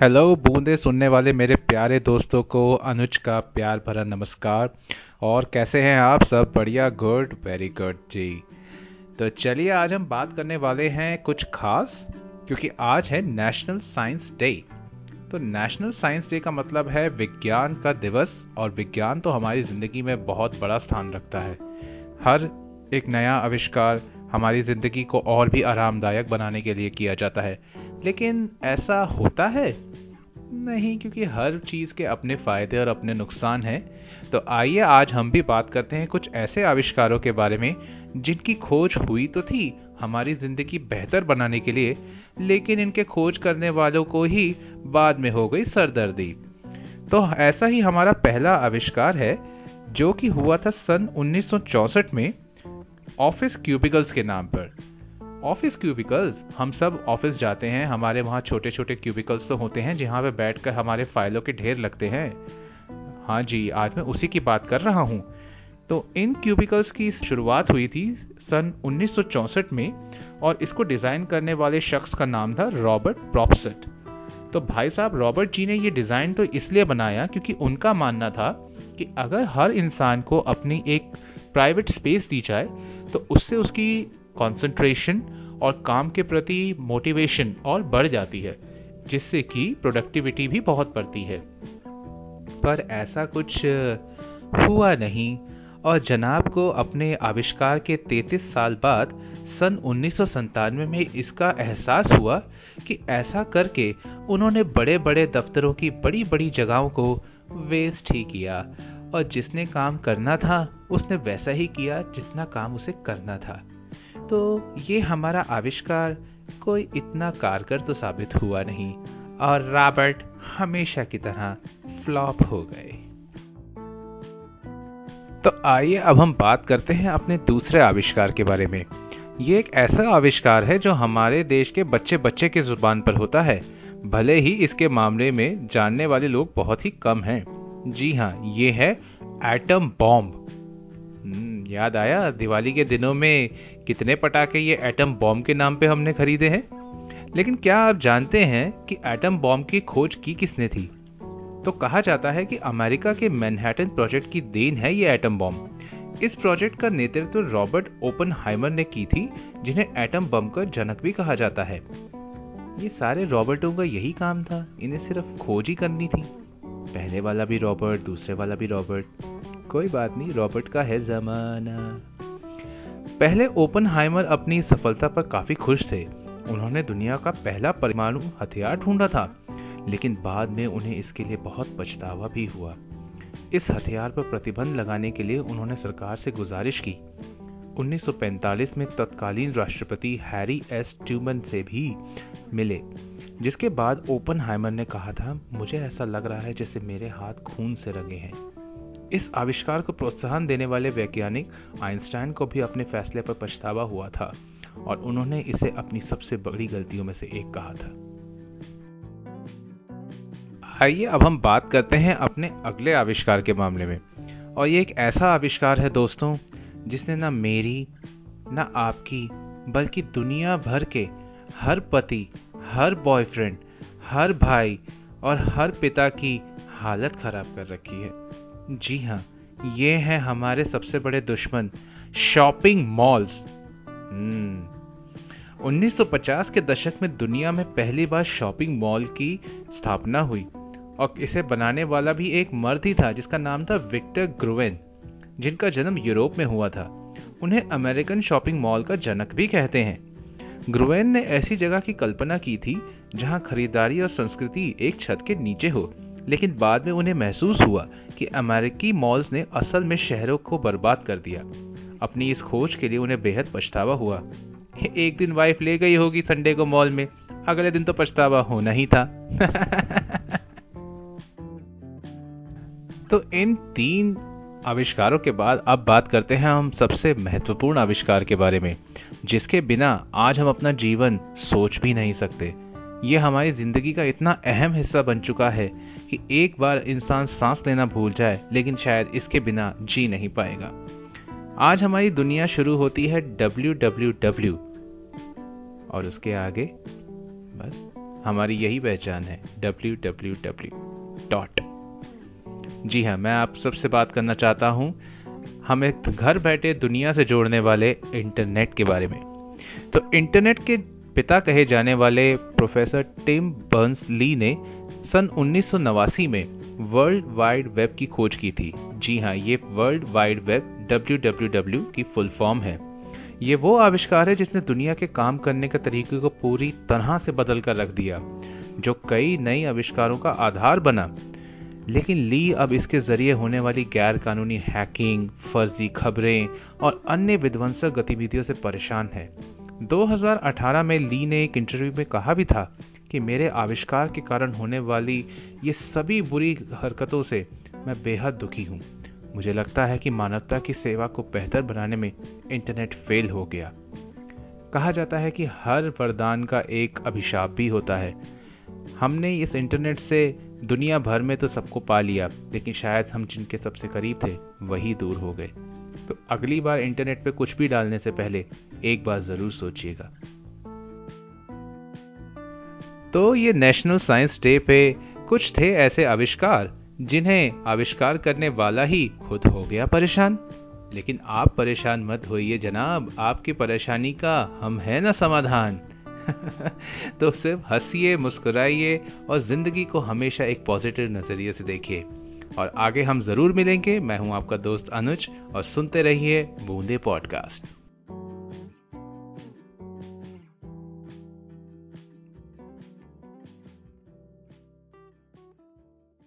Hello बूंदे सुनने वाले मेरे प्यारे दोस्तों को अनुज का प्यार भरा नमस्कार। और कैसे हैं आप? सब बढ़िया गुड वेरी गुड जी। तो चलिए, आज हम बात करने वाले हैं कुछ खास, क्योंकि आज है नेशनल साइंस डे तो नेशनल साइंस डे का मतलब है विज्ञान का दिवस, और विज्ञान तो हमारी ज़िंदगी में बहुत बड़ा स्थान रखता है। हर एक नया आविष्कार हमारी ज़िंदगी को और भी आरामदायक बनाने के लिए किया जाता है। लेकिन ऐसा होता है? नहीं, क्योंकि हर चीज़ के अपने फ़ायदे और अपने नुकसान हैं। तो आइए आज हम भी बात करते हैं कुछ ऐसे आविष्कारों के बारे में, जिनकी खोज हुई तो थी हमारी ज़िंदगी बेहतर बनाने के लिए, लेकिन इनके खोज करने वालों को ही बाद में हो गई सरदर्दी। तो ऐसा ही हमारा पहला आविष्कार है, जो कि हुआ था सन 1964 में ऑफ़िस क्यूबिकल्स के नाम पर। ऑफ़िस क्यूबिकल्स हम सब ऑफ़िस जाते हैं, हमारे वहाँ छोटे छोटे क्यूबिकल्स तो होते हैं, जहाँ पे बैठकर हमारे फाइलों के ढेर लगते हैं। हाँ जी, आज मैं उसी की बात कर रहा हूँ। तो इन क्यूबिकल्स की शुरुआत हुई थी सन 1964 में, और इसको डिज़ाइन करने वाले शख्स का नाम था रॉबर्ट प्रॉपसेट। तो भाई साहब, रॉबर्ट जी ने ये डिज़ाइन तो इसलिए बनाया क्योंकि उनका मानना था कि अगर हर इंसान को अपनी एक प्राइवेट स्पेस दी जाए तो उससे उसकी कंसंट्रेशन और काम के प्रति मोटिवेशन और बढ़ जाती है, जिससे कि प्रोडक्टिविटी भी बहुत बढ़ती है। पर ऐसा कुछ हुआ नहीं और जनाब को अपने आविष्कार के 33 साल बाद सन उन्नीस में इसका एहसास हुआ कि ऐसा करके उन्होंने बड़े बड़े दफ्तरों की बड़ी बड़ी जगहों को वेस्ट ही किया। और जिसने काम करना था, उसने वैसा ही किया जितना काम उसे करना था। तो ये हमारा आविष्कार कोई इतना कारगर तो साबित हुआ नहीं और रॉबर्ट हमेशा की तरह फ्लॉप हो गए। तो आइए अब हम बात करते हैं अपने दूसरे आविष्कार के बारे में। ये एक ऐसा आविष्कार है जो हमारे देश के बच्चे बच्चे की ज़ुबान पर होता है। भले ही इसके मामले में जानने वाले लोग बहुत ही कम हैं जी हाँ ये है एटम बॉम्ब। हम्म, याद आया? दिवाली के दिनों में कितने पटाखे ये एटम बॉम्ब के नाम पे हमने खरीदे हैं? लेकिन क्या आप जानते हैं कि एटम बॉम्ब की खोज की किसने थी? तो कहा जाता है कि अमेरिका के मैनहट्टन प्रोजेक्ट की देन है ये एटम बॉम्ब। इस प्रोजेक्ट का नेतृत्व रॉबर्ट ओपन ने की थी जिन्हें एटम बम का जनक भी कहा जाता है। ये सारे रॉबर्टों का यही काम था इन्हें सिर्फ़ खोज ही करनी थी। पहले वाला भी रॉबर्ट, दूसरे वाला भी रॉबर्ट। कोई बात नहीं, रॉबर्ट का है जमाना। पहले ओपन हाइमर अपनी सफलता पर काफ़ी खुश थे। उन्होंने दुनिया का पहला परमाणु हथियार ढूंढा था, लेकिन बाद में उन्हें इसके लिए बहुत पछतावा भी हुआ। इस हथियार पर प्रतिबंध लगाने के लिए उन्होंने सरकार से गुजारिश की। 1945 में तत्कालीन राष्ट्रपति हैरी एस ट्यूमन से भी मिले। जिसके बाद ओपन ने कहा था, मुझे ऐसा लग रहा है जैसे मेरे हाथ खून से रंगे हैं। इस आविष्कार को प्रोत्साहन देने वाले वैज्ञानिक आइंस्टाइन को भी अपने फैसले पर पछतावा हुआ था और उन्होंने इसे अपनी सबसे बड़ी गलतियों में से एक कहा था। आइए अब हम बात करते हैं अपने अगले आविष्कार के मामले में। और ये एक ऐसा आविष्कार है दोस्तों, जिसने ना मेरी, ना आपकी, बल्कि दुनिया भर के हर पति हर बॉयफ्रेंड हर भाई और हर पिता की हालत खराब कर रखी है। जी हाँ ये हैं हमारे सबसे बड़े दुश्मन शॉपिंग मॉल्स हम्म। 1950 के दशक में दुनिया में पहली बार शॉपिंग मॉल की स्थापना हुई और इसे बनाने वाला भी एक मर्द ही था, जिसका नाम था विक्टर ग्रुवेन जिनका जन्म यूरोप में हुआ था। उन्हें अमेरिकन शॉपिंग मॉल का जनक भी कहते हैं। ग्रुवेन ने ऐसी जगह की कल्पना की थी, जहाँ खरीदारी और संस्कृति एक छत के नीचे हो। लेकिन बाद में उन्हें महसूस हुआ कि अमेरिकी मॉल्स ने असल में शहरों को बर्बाद कर दिया। अपनी इस खोज के लिए उन्हें बेहद पछतावा हुआ। एक दिन वाइफ ले गई होगी संडे को मॉल में। अगले दिन तो पछतावा होना ही था। तो इन तीन आविष्कारों के बाद अब बात करते हैं हम सबसे महत्वपूर्ण आविष्कार के बारे में, जिसके बिना आज हम अपना जीवन सोच भी नहीं सकते। ये हमारी ज़िंदगी का इतना अहम हिस्सा बन चुका है कि एक बार इंसान सांस लेना भूल जाए, लेकिन शायद इसके बिना जी नहीं पाएगा। आज हमारी दुनिया शुरू होती है डब्ल्यू डब्ल्यू डब्ल्यू। और उसके आगे, बस, हमारी यही पहचान है डब्ल्यू डब्ल्यू डब्ल्यू डॉट। जी हाँ मैं आप सबसे बात करना चाहता हूँ। हमें घर बैठे दुनिया से जोड़ने वाले इंटरनेट के बारे में। तो इंटरनेट के पिता कहे जाने वाले प्रोफेसर टिम बर्न्स ली ने सन उन्नीस सौ नवासी में वर्ल्ड वाइड वेब की खोज की थी। जी हाँ ये वर्ल्ड वाइड वेब डब्ल्यू की फुल फॉर्म है। ये वो आविष्कार है जिसने दुनिया के काम करने के तरीके को पूरी तरह से बदल कर रख दिया, जो कई नई आविष्कारों का आधार बना। लेकिन ली अब इसके ज़रिए होने वाली गैर कानूनी हैकिंग, फर्जी खबरें और अन्य विध्वंसक गतिविधियों से परेशान है। 2018 में ली ने एक इंटरव्यू में कहा भी था कि मेरे आविष्कार के कारण होने वाली ये सभी बुरी हरकतों से मैं बेहद दुखी हूँ। मुझे लगता है कि मानवता की सेवा को बेहतर बनाने में इंटरनेट फेल हो गया। कहा जाता है कि हर वरदान का एक अभिशाप भी होता है। हमने इस इंटरनेट से दुनिया भर में तो सबको पा लिया, लेकिन शायद हम जिनके सबसे करीब थे, वही दूर हो गए। तो अगली बार इंटरनेट पे कुछ भी डालने से पहले एक बार ज़रूर सोचिएगा। तो ये नेशनल साइंस डे पे कुछ थे ऐसे आविष्कार, जिन्हें आविष्कार करने वाला ही खुद हो गया परेशान। लेकिन आप परेशान मत होइए जनाब, आपकी परेशानी का हम है ना समाधान। तो सिर्फ़ हंसीए, मुस्कुराइए और ज़िंदगी को हमेशा एक पॉजिटिव नज़रिए से देखिए। और आगे हम ज़रूर मिलेंगे। मैं हूँ आपका दोस्त अनुज और सुनते रहिए बूंदे पॉडकास्ट।